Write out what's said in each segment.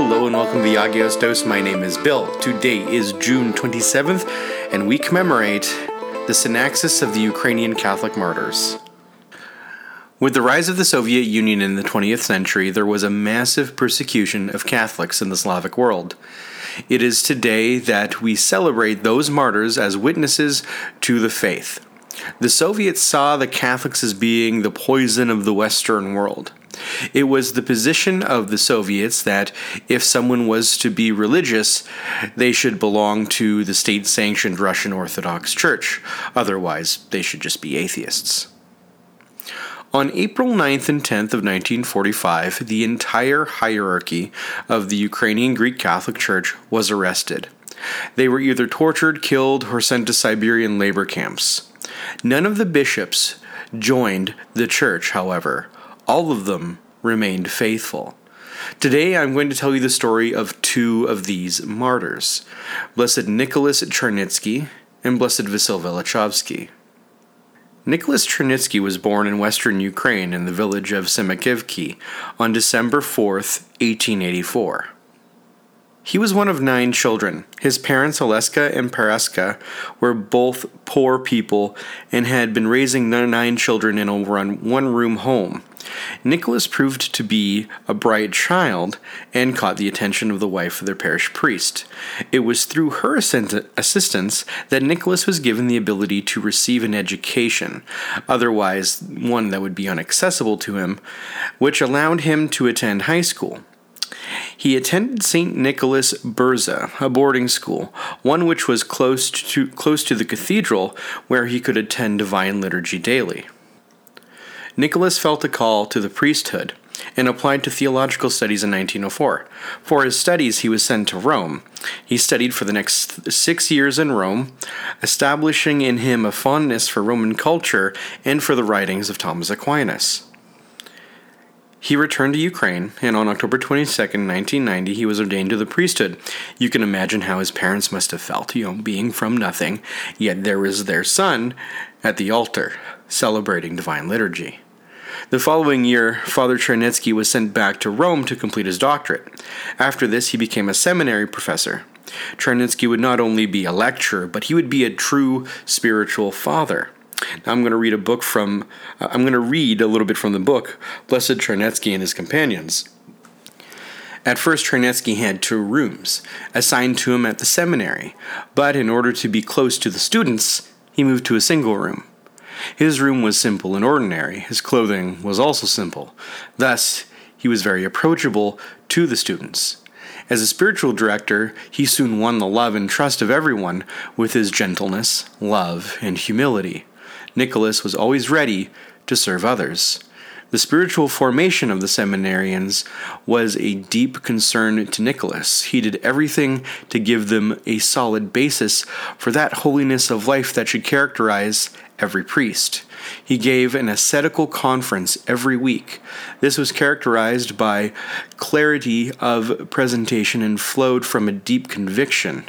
Hello and welcome to the Agios Dose. My name is Bill. Today is June 27th, and we commemorate the synaxis of the Ukrainian Catholic martyrs. With the rise of the Soviet Union in the 20th century, there was a massive persecution of Catholics in the Slavic world. It is today that we celebrate those martyrs as witnesses to the faith. The Soviets saw the Catholics as being the poison of the Western world. It was the position of the Soviets that if someone was to be religious, they should belong to the state sanctioned Russian Orthodox Church. Otherwise, they should just be atheists. On April 9th and 10th of 1945, the entire hierarchy of the Ukrainian Greek Catholic Church was arrested. They were either tortured, killed, or sent to Siberian labor camps. None of the bishops joined the church, however, all of them remained faithful. Today I'm going to tell you the story of two of these martyrs Blessed Nicholas Chernitsky and Blessed Vasil Velichovsky. Nicholas Chernitsky was born in western Ukraine in the village of Semikivki on December 4, 1884. He was one of nine children. His parents, Oleska and Pereska, were both poor people and had been raising their nine children in a one room home. Nicholas proved to be a bright child and caught the attention of the wife of their parish priest. It was through her assistance that Nicholas was given the ability to receive an education, otherwise, one that would be inaccessible to him, which allowed him to attend high school. He attended St. Nicholas Burza, a boarding school, one which was close to, close to the cathedral where he could attend divine liturgy daily. Nicholas felt a call to the priesthood and applied to theological studies in 1904. For his studies, he was sent to Rome. He studied for the next six years in Rome, establishing in him a fondness for Roman culture and for the writings of Thomas Aquinas. He returned to Ukraine, and on October 22, 1990, he was ordained to the priesthood. You can imagine how his parents must have felt, you know, being from nothing, yet there was their son at the altar, celebrating divine liturgy. The following year, Father Chernetsky was sent back to Rome to complete his doctorate. After this, he became a seminary professor. Chernetsky would not only be a lecturer, but he would be a true spiritual father. Now I'm going to read a book from, uh, I'm going to read a little bit from the book, Blessed Chernetsky and His Companions. At first, Chernetsky had two rooms assigned to him at the seminary, but in order to be close to the students, he moved to a single room. His room was simple and ordinary, his clothing was also simple. Thus, he was very approachable to the students. As a spiritual director, he soon won the love and trust of everyone with his gentleness, love, and humility. Nicholas was always ready to serve others. The spiritual formation of the seminarians was a deep concern to Nicholas. He did everything to give them a solid basis for that holiness of life that should characterize every priest. He gave an ascetical conference every week. This was characterized by clarity of presentation and flowed from a deep conviction.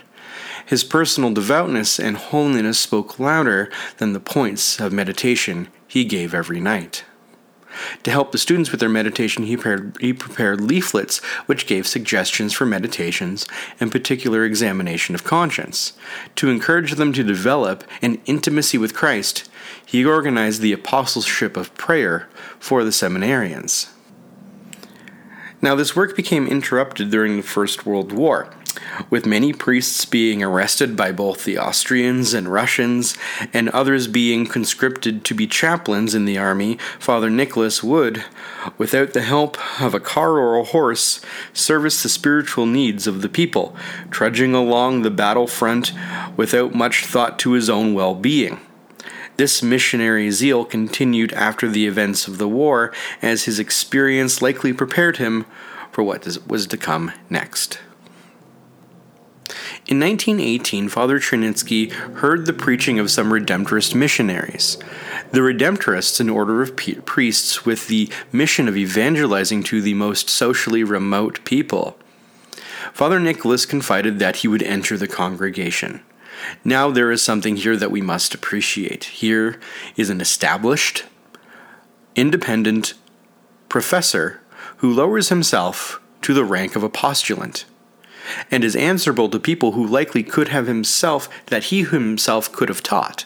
His personal devoutness and holiness spoke louder than the points of meditation he gave every night. To help the students with their meditation, he prepared, he prepared, leaflets which gave suggestions for meditations and particular examination of conscience. To encourage them to develop an intimacy with Christ, he organized the apostleship of prayer for the seminarians. Now, this work became interrupted during the First World War with many priests being arrested by both the Austrians and Russians, and others being conscripted to be chaplains in the army, Father Nicholas would, without the help of a car or a horse, service the spiritual needs of the people, trudging along the battle front without much thought to his own well being. This missionary zeal continued after the events of the war, as his experience likely prepared him for what was to come next. In 1918, Father Chernitsky heard the preaching of some Redemptorist missionaries. The Redemptorists, an order of priests with the mission of evangelizing to the most socially remote people. Father Nicholas confided that he would enter the congregation. Now there is something here that we must appreciate. Here is an established, independent professor who lowers himself to the rank of a postulant, and is answerable to people who likely could have himself that he himself could have taught.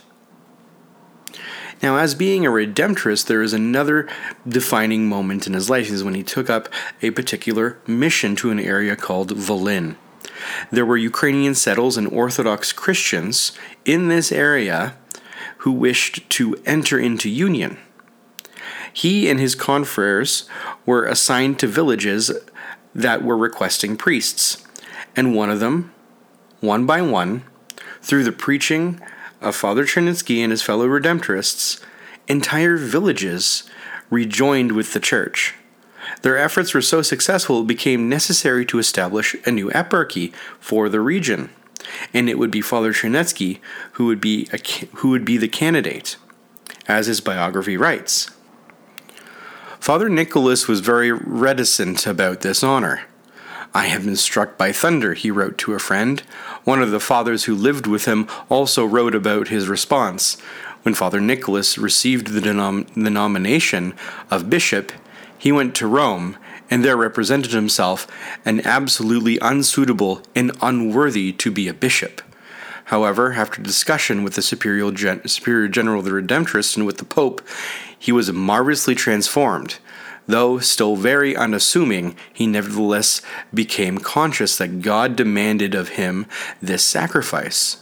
Now, as being a redemptorist, there is another defining moment in his life is when he took up a particular mission to an area called Volyn. There were Ukrainian settlers and Orthodox Christians in this area who wished to enter into union. He and his confreres were assigned to villages that were requesting priests, and one of them, one by one, through the preaching of Father Chernitsky and his fellow Redemptorists, entire villages rejoined with the church. Their efforts were so successful it became necessary to establish a new eparchy for the region, and it would be Father Chernetsky who would be a, who would be the candidate, as his biography writes. Father Nicholas was very reticent about this honor. I have been struck by thunder, he wrote to a friend. One of the fathers who lived with him also wrote about his response. When Father Nicholas received the, denom- the nomination of bishop, he went to Rome and there represented himself and absolutely unsuitable and unworthy to be a bishop. However, after discussion with the superior, gen- superior general of the Redemptorists and with the Pope, he was marvelously transformed. Though still very unassuming, he nevertheless became conscious that God demanded of him this sacrifice.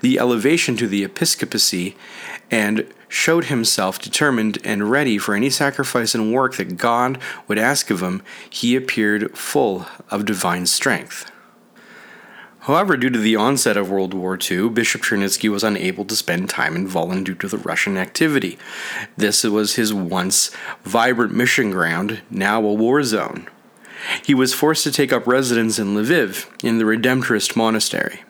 The elevation to the episcopacy and showed himself determined and ready for any sacrifice and work that God would ask of him, he appeared full of divine strength. However, due to the onset of World War II, Bishop Chernitsky was unable to spend time in Volyn due to the Russian activity. This was his once vibrant mission ground, now a war zone. He was forced to take up residence in Lviv, in the Redemptorist monastery.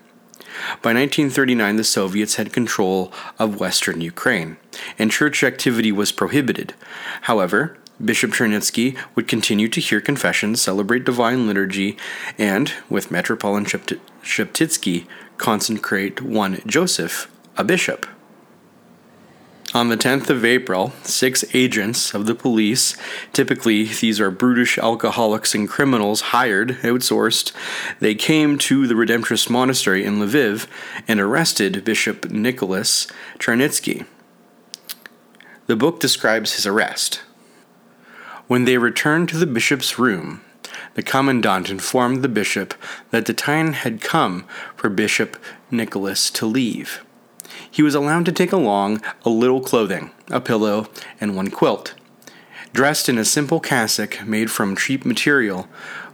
By 1939, the Soviets had control of western Ukraine, and church activity was prohibited. However, Bishop Chernitsky would continue to hear confessions, celebrate divine liturgy, and, with Metropolitan Sheptitsky, consecrate one Joseph, a bishop. On the 10th of April, six agents of the police, typically these are brutish alcoholics and criminals hired, outsourced, they came to the Redemptorist monastery in Lviv and arrested Bishop Nicholas Chernitsky. The book describes his arrest. When they returned to the bishop's room, the commandant informed the bishop that the time had come for Bishop Nicholas to leave. He was allowed to take along a little clothing, a pillow, and one quilt. Dressed in a simple cassock made from cheap material,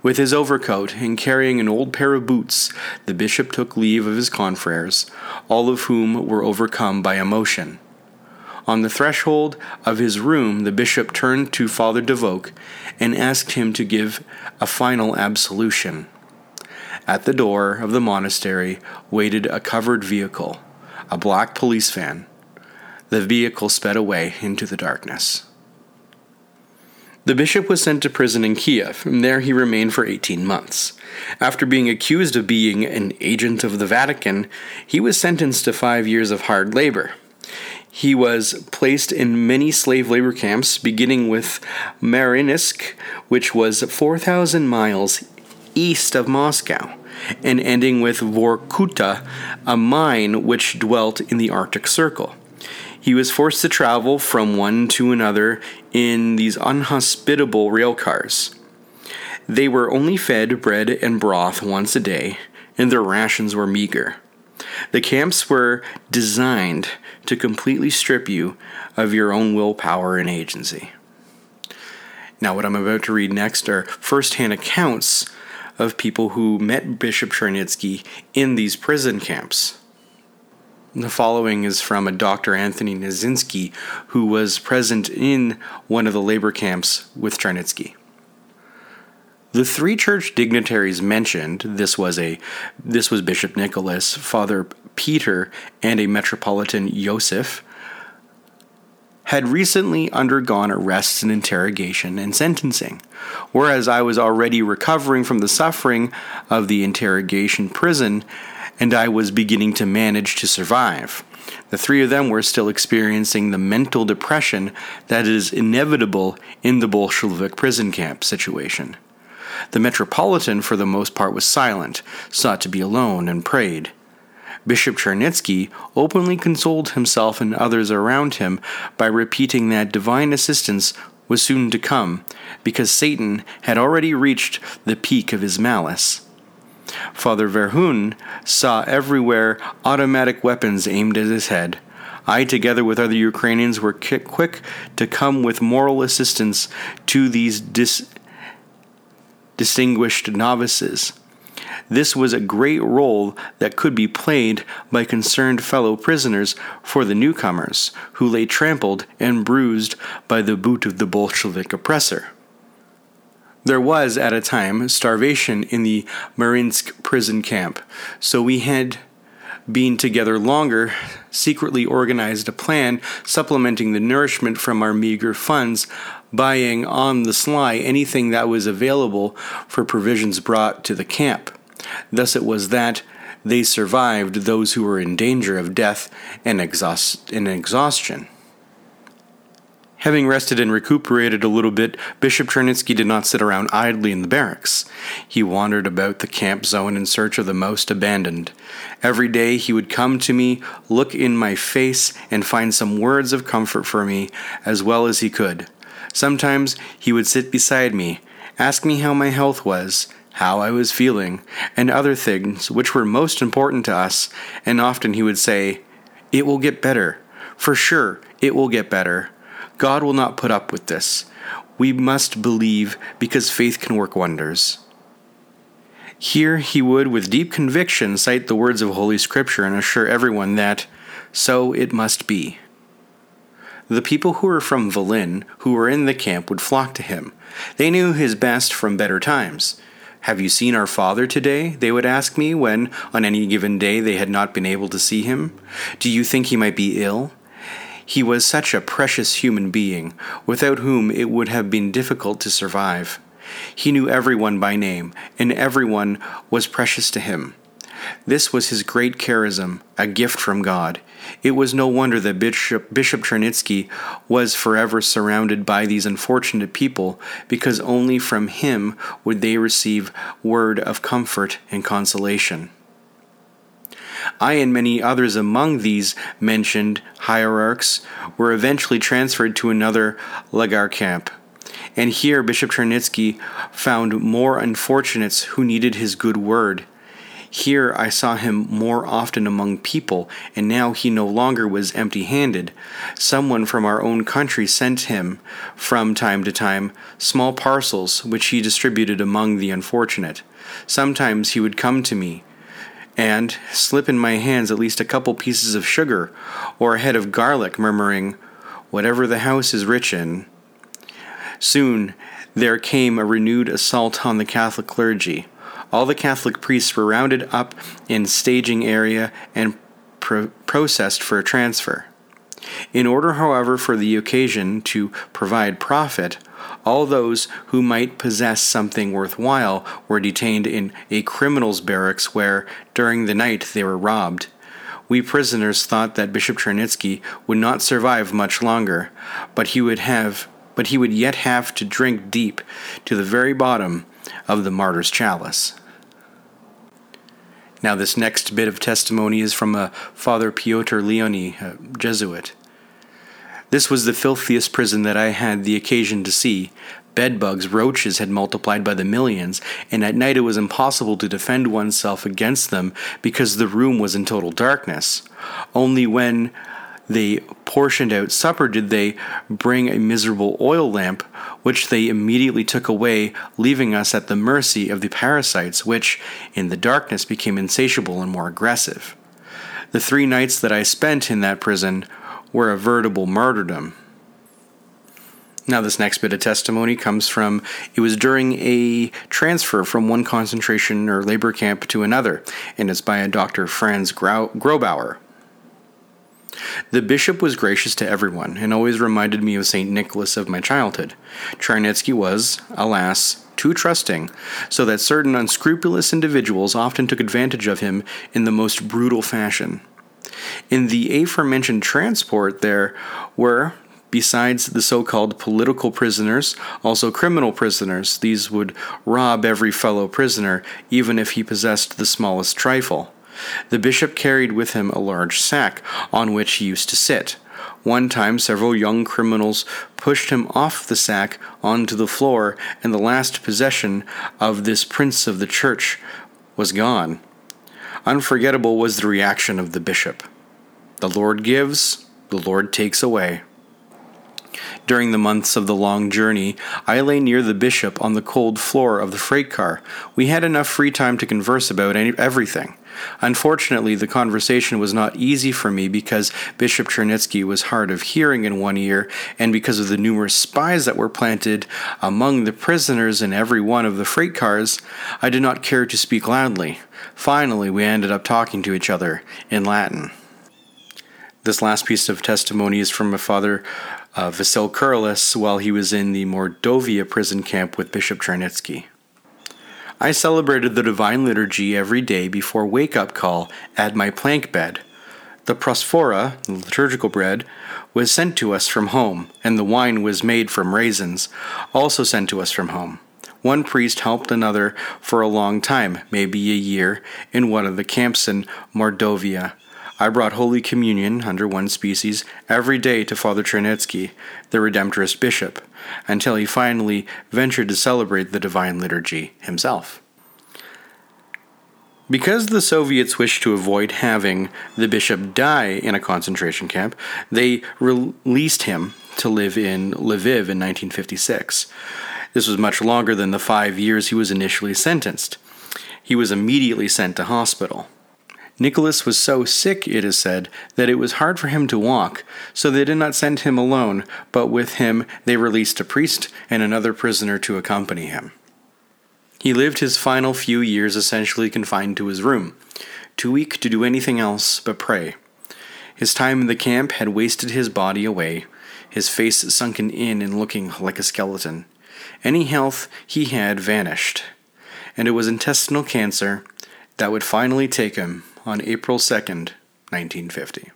with his overcoat and carrying an old pair of boots, the bishop took leave of his confreres, all of whom were overcome by emotion. On the threshold of his room, the bishop turned to Father Devoque and asked him to give a final absolution. At the door of the monastery waited a covered vehicle, a black police van. The vehicle sped away into the darkness. The bishop was sent to prison in Kiev, and there he remained for 18 months. After being accused of being an agent of the Vatican, he was sentenced to five years of hard labor. He was placed in many slave labor camps, beginning with Mariinsk, which was 4,000 miles east of Moscow, and ending with Vorkuta, a mine which dwelt in the Arctic Circle. He was forced to travel from one to another in these unhospitable rail cars. They were only fed bread and broth once a day, and their rations were meager. The camps were designed to completely strip you of your own willpower and agency. Now, what I'm about to read next are firsthand accounts of people who met Bishop Chernitsky in these prison camps. The following is from a Dr. Anthony Nazinski, who was present in one of the labor camps with Chernitsky. The three church dignitaries mentioned, this was a this was Bishop Nicholas, Father Peter, and a Metropolitan Joseph, had recently undergone arrests and interrogation and sentencing, whereas I was already recovering from the suffering of the interrogation prison and I was beginning to manage to survive. The three of them were still experiencing the mental depression that is inevitable in the Bolshevik prison camp situation. The Metropolitan, for the most part, was silent, sought to be alone, and prayed. Bishop Chernitsky openly consoled himself and others around him by repeating that divine assistance was soon to come, because Satan had already reached the peak of his malice. Father Verhun saw everywhere automatic weapons aimed at his head. I, together with other Ukrainians, were quick to come with moral assistance to these dis- distinguished novices. This was a great role that could be played by concerned fellow prisoners for the newcomers, who lay trampled and bruised by the boot of the Bolshevik oppressor. There was, at a time, starvation in the Mariinsk prison camp, so we had been together longer, secretly organized a plan supplementing the nourishment from our meager funds, buying on the sly anything that was available for provisions brought to the camp. Thus it was that they survived those who were in danger of death and, exhaust- and exhaustion. Having rested and recuperated a little bit, Bishop Chernitsky did not sit around idly in the barracks. He wandered about the camp zone in search of the most abandoned. Every day he would come to me, look in my face, and find some words of comfort for me as well as he could. Sometimes he would sit beside me, ask me how my health was, how I was feeling, and other things which were most important to us, and often he would say, It will get better. For sure, it will get better. God will not put up with this. We must believe because faith can work wonders. Here he would, with deep conviction, cite the words of Holy Scripture and assure everyone that, so it must be. The people who were from Volyn, who were in the camp, would flock to him. They knew his best from better times. Have you seen our father today? They would ask me when, on any given day, they had not been able to see him. Do you think he might be ill? He was such a precious human being, without whom it would have been difficult to survive. He knew everyone by name, and everyone was precious to him. This was his great charism, a gift from God. It was no wonder that Bishop, Bishop Chernitsky was forever surrounded by these unfortunate people, because only from him would they receive word of comfort and consolation. I and many others among these mentioned hierarchs were eventually transferred to another Lagar camp. And here Bishop Chernitsky found more unfortunates who needed his good word. Here I saw him more often among people, and now he no longer was empty handed. Someone from our own country sent him, from time to time, small parcels which he distributed among the unfortunate. Sometimes he would come to me, and slip in my hands at least a couple pieces of sugar or a head of garlic, murmuring, Whatever the house is rich in. Soon there came a renewed assault on the Catholic clergy. All the Catholic priests were rounded up in staging area and pro- processed for a transfer. In order, however, for the occasion to provide profit, all those who might possess something worthwhile were detained in a criminals' barracks where, during the night, they were robbed. We prisoners thought that Bishop Chernitsky would not survive much longer, but he would have but he would yet have to drink deep to the very bottom of the martyr's chalice. Now, this next bit of testimony is from a Father Piotr Leoni, a Jesuit. This was the filthiest prison that I had the occasion to see. Bedbugs, roaches had multiplied by the millions, and at night it was impossible to defend oneself against them because the room was in total darkness. Only when they portioned out supper did they bring a miserable oil lamp, which they immediately took away, leaving us at the mercy of the parasites, which, in the darkness, became insatiable and more aggressive. The three nights that I spent in that prison were a veritable martyrdom. Now, this next bit of testimony comes from it was during a transfer from one concentration or labor camp to another, and it's by a Dr. Franz Grobauer. The bishop was gracious to everyone and always reminded me of St. Nicholas of my childhood. Chernitsky was, alas, too trusting, so that certain unscrupulous individuals often took advantage of him in the most brutal fashion. In the aforementioned transport, there were Besides the so called political prisoners, also criminal prisoners. These would rob every fellow prisoner, even if he possessed the smallest trifle. The bishop carried with him a large sack on which he used to sit. One time, several young criminals pushed him off the sack onto the floor, and the last possession of this prince of the church was gone. Unforgettable was the reaction of the bishop. The Lord gives, the Lord takes away. During the months of the long journey, I lay near the bishop on the cold floor of the freight car. We had enough free time to converse about any, everything. Unfortunately, the conversation was not easy for me because Bishop Chernitsky was hard of hearing in one ear, and because of the numerous spies that were planted among the prisoners in every one of the freight cars, I did not care to speak loudly. Finally, we ended up talking to each other in Latin. This last piece of testimony is from my father, uh, Vasil Kurlis, while he was in the Mordovia prison camp with Bishop Chernitsky. I celebrated the Divine Liturgy every day before wake up call at my plank bed. The prosphora, the liturgical bread, was sent to us from home, and the wine was made from raisins, also sent to us from home. One priest helped another for a long time, maybe a year, in one of the camps in Mordovia. I brought Holy Communion under one species every day to Father Chernetsky, the Redemptorist bishop, until he finally ventured to celebrate the Divine Liturgy himself. Because the Soviets wished to avoid having the bishop die in a concentration camp, they released him to live in Lviv in 1956. This was much longer than the five years he was initially sentenced. He was immediately sent to hospital. Nicholas was so sick, it is said, that it was hard for him to walk, so they did not send him alone, but with him they released a priest and another prisoner to accompany him. He lived his final few years essentially confined to his room, too weak to do anything else but pray. His time in the camp had wasted his body away, his face sunken in and looking like a skeleton. Any health he had vanished, and it was intestinal cancer that would finally take him on April 2nd, 1950.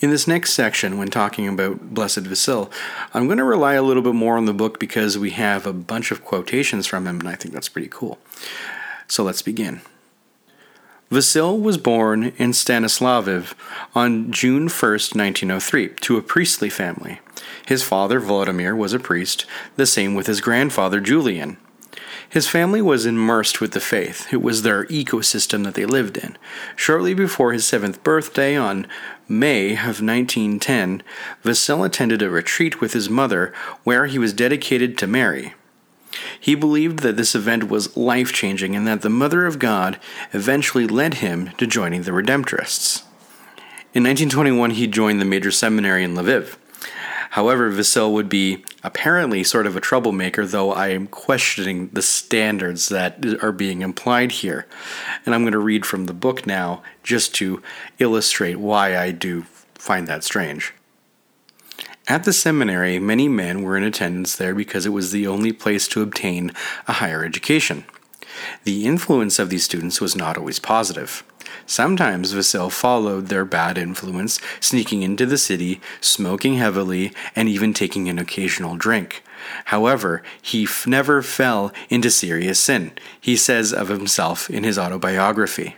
In this next section, when talking about Blessed Vasil, I'm going to rely a little bit more on the book because we have a bunch of quotations from him, and I think that's pretty cool. So let's begin. Vasil was born in Stanislaviv on June 1st, 1903, to a priestly family. His father, Vladimir, was a priest, the same with his grandfather, Julian. His family was immersed with the faith. It was their ecosystem that they lived in. Shortly before his seventh birthday, on May of 1910, Vasil attended a retreat with his mother where he was dedicated to Mary. He believed that this event was life changing and that the Mother of God eventually led him to joining the Redemptorists. In 1921, he joined the major seminary in Lviv. However, Vasil would be apparently sort of a troublemaker, though I am questioning the standards that are being implied here. And I'm going to read from the book now just to illustrate why I do find that strange. At the seminary, many men were in attendance there because it was the only place to obtain a higher education. The influence of these students was not always positive. Sometimes Vasil followed their bad influence, sneaking into the city, smoking heavily, and even taking an occasional drink. However, he f- never fell into serious sin, he says of himself in his autobiography.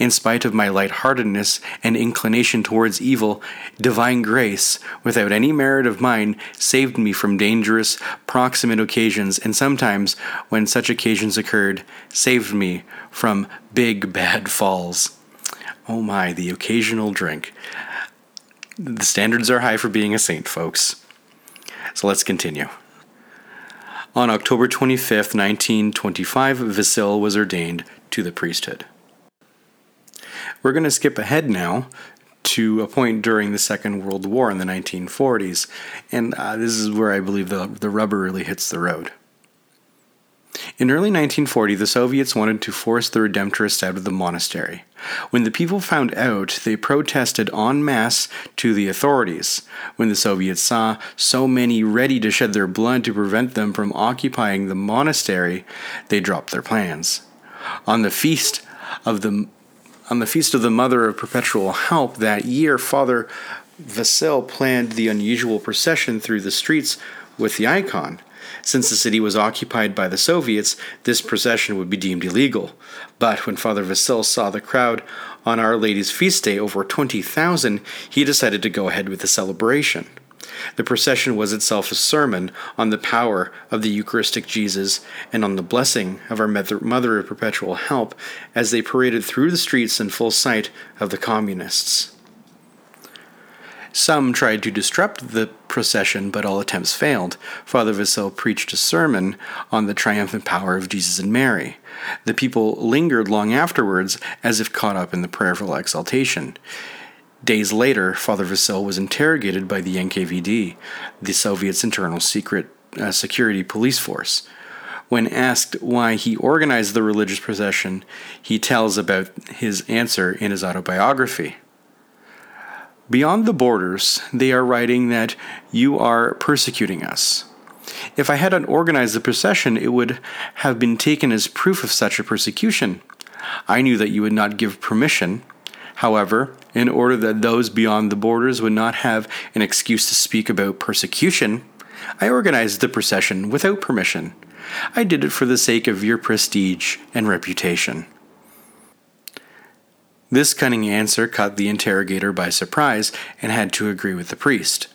In spite of my lightheartedness and inclination towards evil, divine grace, without any merit of mine, saved me from dangerous, proximate occasions, and sometimes, when such occasions occurred, saved me from big bad falls. Oh my, the occasional drink. The standards are high for being a saint, folks. So let's continue. On October 25th, 1925, Vasil was ordained to the priesthood. We're going to skip ahead now to a point during the Second World War in the 1940s, and uh, this is where I believe the, the rubber really hits the road. In early 1940, the Soviets wanted to force the Redemptorists out of the monastery. When the people found out, they protested en masse to the authorities. When the Soviets saw so many ready to shed their blood to prevent them from occupying the monastery, they dropped their plans. On the feast of the On the Feast of the Mother of Perpetual Help that year, Father Vasil planned the unusual procession through the streets with the icon. Since the city was occupied by the Soviets, this procession would be deemed illegal. But when Father Vasil saw the crowd on Our Lady's feast day, over 20,000, he decided to go ahead with the celebration. The procession was itself a sermon on the power of the Eucharistic Jesus and on the blessing of our Mother of Perpetual Help as they paraded through the streets in full sight of the communists. Some tried to disrupt the procession, but all attempts failed. Father Vasil preached a sermon on the triumphant power of Jesus and Mary. The people lingered long afterwards, as if caught up in the prayerful exaltation. Days later, Father Vasil was interrogated by the NKVD, the Soviet's internal secret uh, security police force. When asked why he organized the religious procession, he tells about his answer in his autobiography. Beyond the borders, they are writing that you are persecuting us. If I hadn't organized the procession, it would have been taken as proof of such a persecution. I knew that you would not give permission. However, in order that those beyond the borders would not have an excuse to speak about persecution, I organized the procession without permission. I did it for the sake of your prestige and reputation. This cunning answer caught the interrogator by surprise and had to agree with the priest.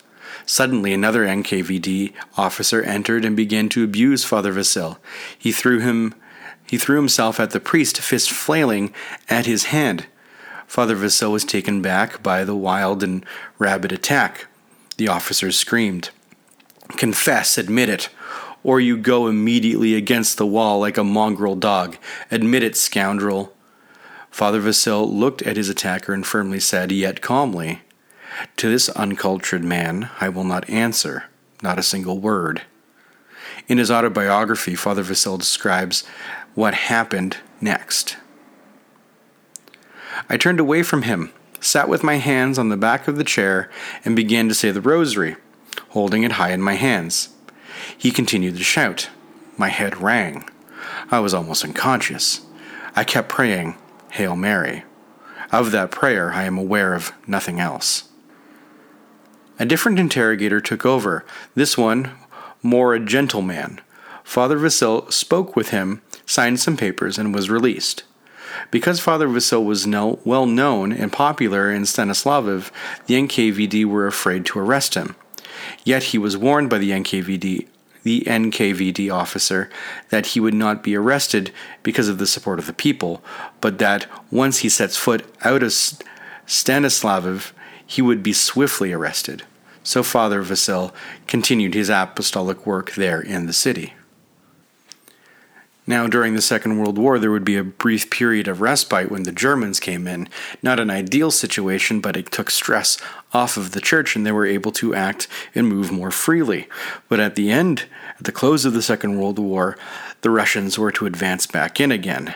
Suddenly, another NKVD officer entered and began to abuse Father Vasil. He threw him, he threw himself at the priest, fist flailing at his hand. Father Vasil was taken back by the wild and rabid attack. The officers screamed, "Confess, admit it, or you go immediately against the wall like a mongrel dog. Admit it, scoundrel." Father Vasil looked at his attacker and firmly said, yet calmly, To this uncultured man I will not answer, not a single word. In his autobiography, Father Vasil describes what happened next. I turned away from him, sat with my hands on the back of the chair, and began to say the rosary, holding it high in my hands. He continued to shout. My head rang. I was almost unconscious. I kept praying, Hail Mary. Of that prayer, I am aware of nothing else. A different interrogator took over, this one more a gentleman. Father Vassil spoke with him, signed some papers, and was released. Because Father Vasil was no, well known and popular in Stanislavov, the NKVD were afraid to arrest him. Yet he was warned by the NKVD the NKVD officer that he would not be arrested because of the support of the people, but that once he sets foot out of Stanislavov, he would be swiftly arrested. So Father Vasil continued his apostolic work there in the city. Now, during the Second World War, there would be a brief period of respite when the Germans came in. Not an ideal situation, but it took stress off of the church and they were able to act and move more freely. But at the end, at the close of the Second World War, the Russians were to advance back in again.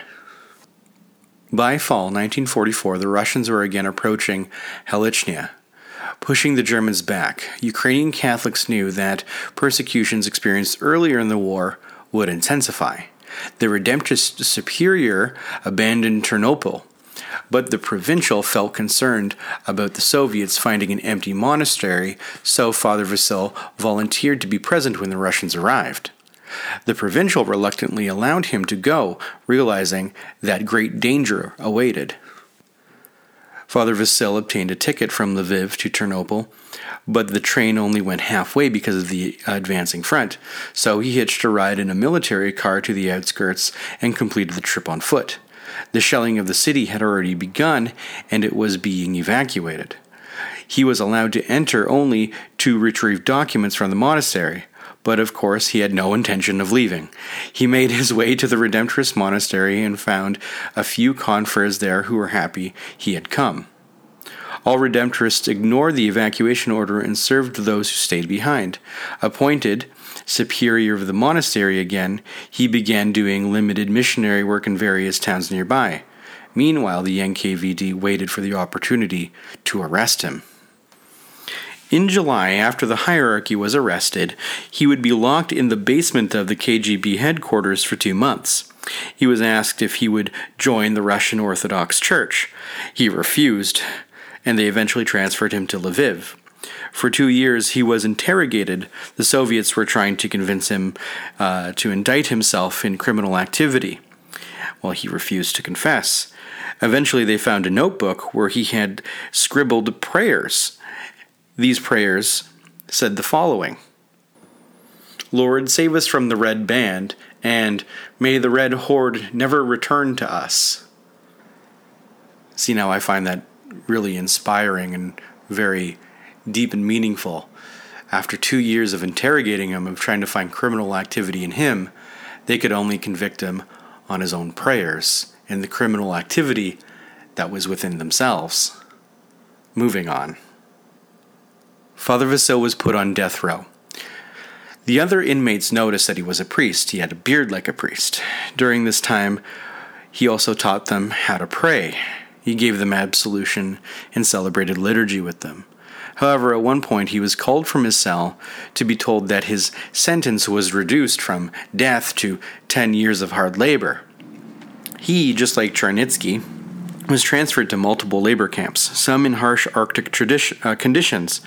By fall 1944, the Russians were again approaching Helichnia, pushing the Germans back. Ukrainian Catholics knew that persecutions experienced earlier in the war would intensify. The Redemptorist Superior abandoned Ternopil, but the provincial felt concerned about the Soviets finding an empty monastery, so Father Vasil volunteered to be present when the Russians arrived. The provincial reluctantly allowed him to go, realizing that great danger awaited. Father Vasil obtained a ticket from Lviv to Ternopil, but the train only went halfway because of the advancing front, so he hitched a ride in a military car to the outskirts and completed the trip on foot. The shelling of the city had already begun, and it was being evacuated. He was allowed to enter only to retrieve documents from the monastery, but of course he had no intention of leaving. He made his way to the Redemptorist monastery and found a few confreres there who were happy he had come. All Redemptorists ignored the evacuation order and served those who stayed behind. Appointed superior of the monastery again, he began doing limited missionary work in various towns nearby. Meanwhile, the NKVD waited for the opportunity to arrest him. In July, after the hierarchy was arrested, he would be locked in the basement of the KGB headquarters for two months. He was asked if he would join the Russian Orthodox Church. He refused, and they eventually transferred him to Lviv. For two years, he was interrogated. The Soviets were trying to convince him uh, to indict himself in criminal activity. Well, he refused to confess. Eventually, they found a notebook where he had scribbled prayers. These prayers said the following Lord, save us from the red band, and may the red horde never return to us. See, now I find that really inspiring and very deep and meaningful. After two years of interrogating him, of trying to find criminal activity in him, they could only convict him on his own prayers and the criminal activity that was within themselves. Moving on. Father Vasil was put on death row. The other inmates noticed that he was a priest. He had a beard like a priest. During this time, he also taught them how to pray. He gave them absolution and celebrated liturgy with them. However, at one point he was called from his cell to be told that his sentence was reduced from death to 10 years of hard labor. He, just like Charnitsky, was transferred to multiple labor camps, some in harsh Arctic uh, conditions.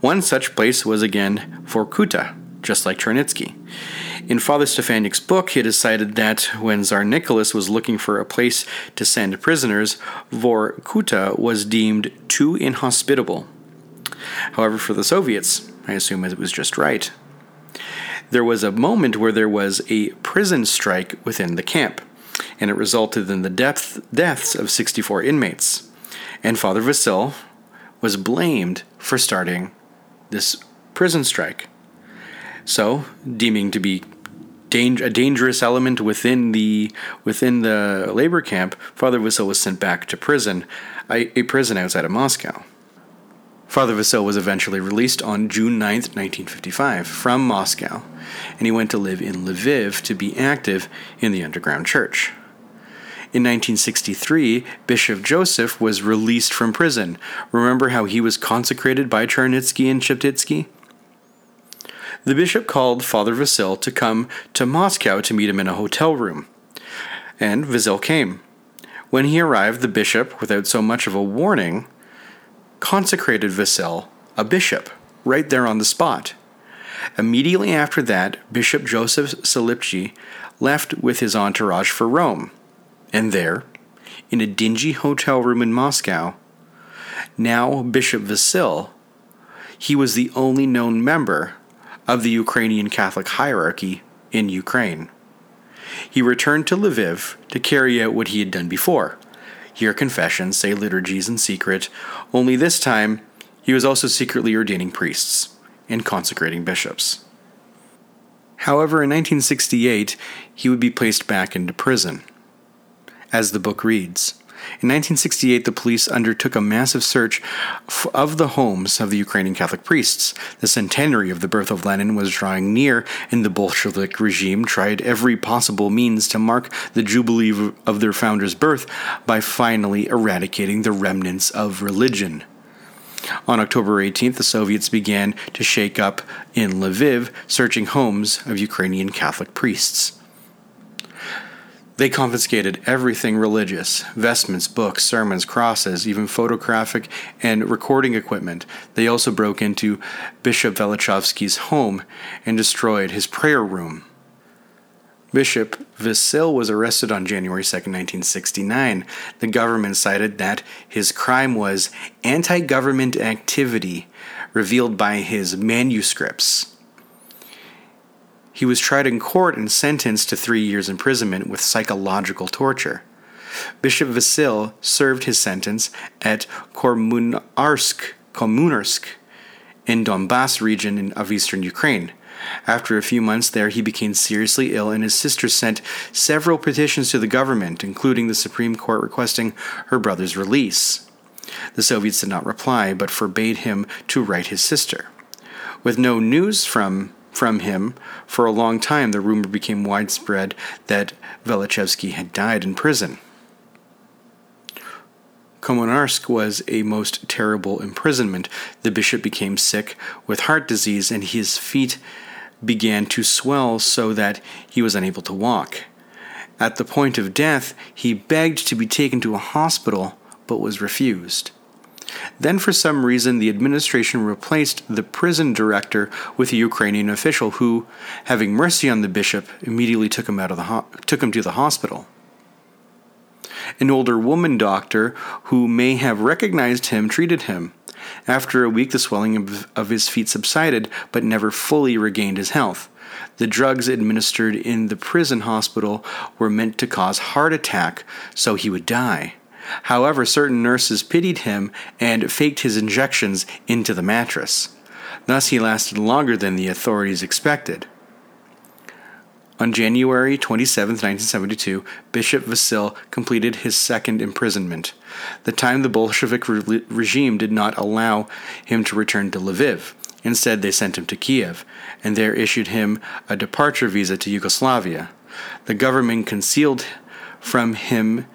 One such place was again Vorkuta, just like Charnitsky. In Father Stefaniuk's book, he decided that when Tsar Nicholas was looking for a place to send prisoners, Vorkuta was deemed too inhospitable. However, for the Soviets, I assume it was just right. There was a moment where there was a prison strike within the camp, and it resulted in the death, deaths of 64 inmates. And Father Vasil was blamed for starting this prison strike. So, deeming to be a dangerous element within the within the labor camp, Father Vasil was sent back to prison, a, a prison outside of Moscow. Father Vasil was eventually released on June 9, 1955, from Moscow, and he went to live in Lviv to be active in the underground church. In 1963, Bishop Joseph was released from prison. Remember how he was consecrated by Charnitsky and Sheptitsky? The bishop called Father Vasil to come to Moscow to meet him in a hotel room. And Vasil came. When he arrived, the bishop, without so much of a warning, consecrated Vasil a bishop right there on the spot. Immediately after that, Bishop Joseph Slipyj left with his entourage for Rome. And there, in a dingy hotel room in Moscow, now Bishop Vasil, he was the only known member of the Ukrainian Catholic hierarchy in Ukraine. He returned to Lviv to carry out what he had done before hear confessions, say liturgies in secret, only this time he was also secretly ordaining priests and consecrating bishops. However, in 1968, he would be placed back into prison. As the book reads, in 1968, the police undertook a massive search of the homes of the Ukrainian Catholic priests. The centenary of the birth of Lenin was drawing near, and the Bolshevik regime tried every possible means to mark the jubilee of their founder's birth by finally eradicating the remnants of religion. On October 18th, the Soviets began to shake up in Lviv, searching homes of Ukrainian Catholic priests. They confiscated everything religious vestments, books, sermons, crosses, even photographic and recording equipment. They also broke into Bishop Velichovsky's home and destroyed his prayer room. Bishop Vasil was arrested on January 2, 1969. The government cited that his crime was anti government activity revealed by his manuscripts. He was tried in court and sentenced to three years' imprisonment with psychological torture. Bishop Vasil served his sentence at Kommunarsk, Kommunarsk in Donbass region of eastern Ukraine. After a few months there, he became seriously ill, and his sister sent several petitions to the government, including the Supreme Court requesting her brother's release. The Soviets did not reply, but forbade him to write his sister. With no news from from him for a long time, the rumor became widespread that Velichevsky had died in prison. Kommunarsk was a most terrible imprisonment. The bishop became sick with heart disease, and his feet began to swell so that he was unable to walk. At the point of death, he begged to be taken to a hospital, but was refused. Then, for some reason, the administration replaced the prison director with a Ukrainian official who, having mercy on the bishop, immediately took him, out of the ho- took him to the hospital. An older woman doctor who may have recognized him treated him. After a week, the swelling of, of his feet subsided, but never fully regained his health. The drugs administered in the prison hospital were meant to cause heart attack, so he would die. However, certain nurses pitied him and faked his injections into the mattress. Thus, he lasted longer than the authorities expected. On January 27, 1972, Bishop Vasil completed his second imprisonment. The time the Bolshevik re- regime did not allow him to return to Lviv. Instead, they sent him to Kiev, and there issued him a departure visa to Yugoslavia. The government concealed from him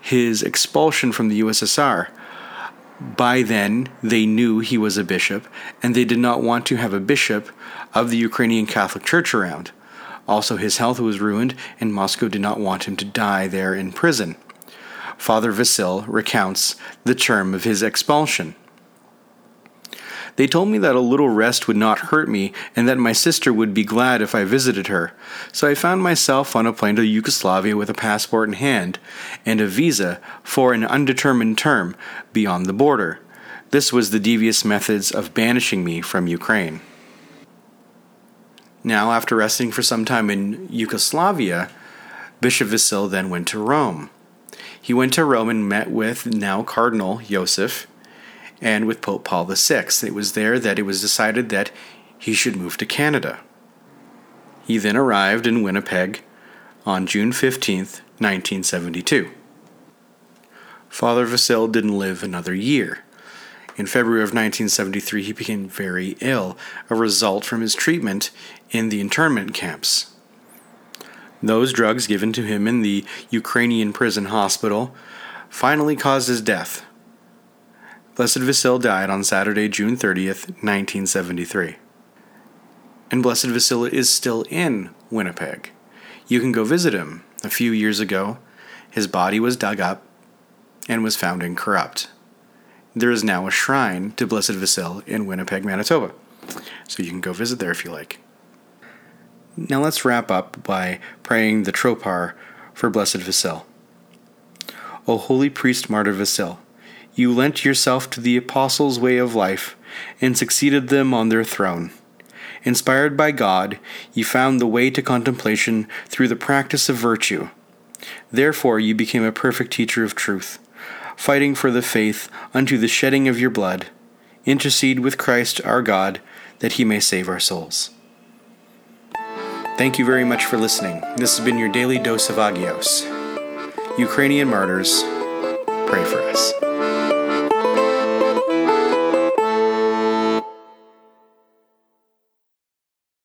his expulsion from the USSR. By then, they knew he was a bishop, and they did not want to have a bishop of the Ukrainian Catholic Church around. Also, his health was ruined, and Moscow did not want him to die there in prison. Father Vasil recounts the term of his expulsion. They told me that a little rest would not hurt me and that my sister would be glad if I visited her. So I found myself on a plane to Yugoslavia with a passport in hand and a visa for an undetermined term beyond the border. This was the devious methods of banishing me from Ukraine. Now, after resting for some time in Yugoslavia, Bishop Vasil then went to Rome. He went to Rome and met with now Cardinal Joseph and with Pope Paul VI. It was there that it was decided that he should move to Canada. He then arrived in Winnipeg on June 15, 1972. Father Vasil didn't live another year. In February of 1973, he became very ill, a result from his treatment in the internment camps. Those drugs given to him in the Ukrainian prison hospital finally caused his death Blessed Vasil died on Saturday, June 30th, 1973. And Blessed Vasil is still in Winnipeg. You can go visit him. A few years ago, his body was dug up and was found incorrupt. There is now a shrine to Blessed Vasil in Winnipeg, Manitoba. So you can go visit there if you like. Now let's wrap up by praying the Tropar for Blessed Vasil. O holy priest martyr Vasil, you lent yourself to the apostles' way of life and succeeded them on their throne. Inspired by God, you found the way to contemplation through the practice of virtue. Therefore, you became a perfect teacher of truth, fighting for the faith unto the shedding of your blood. Intercede with Christ our God that he may save our souls. Thank you very much for listening. This has been your daily dose of Agios. Ukrainian martyrs, pray for us.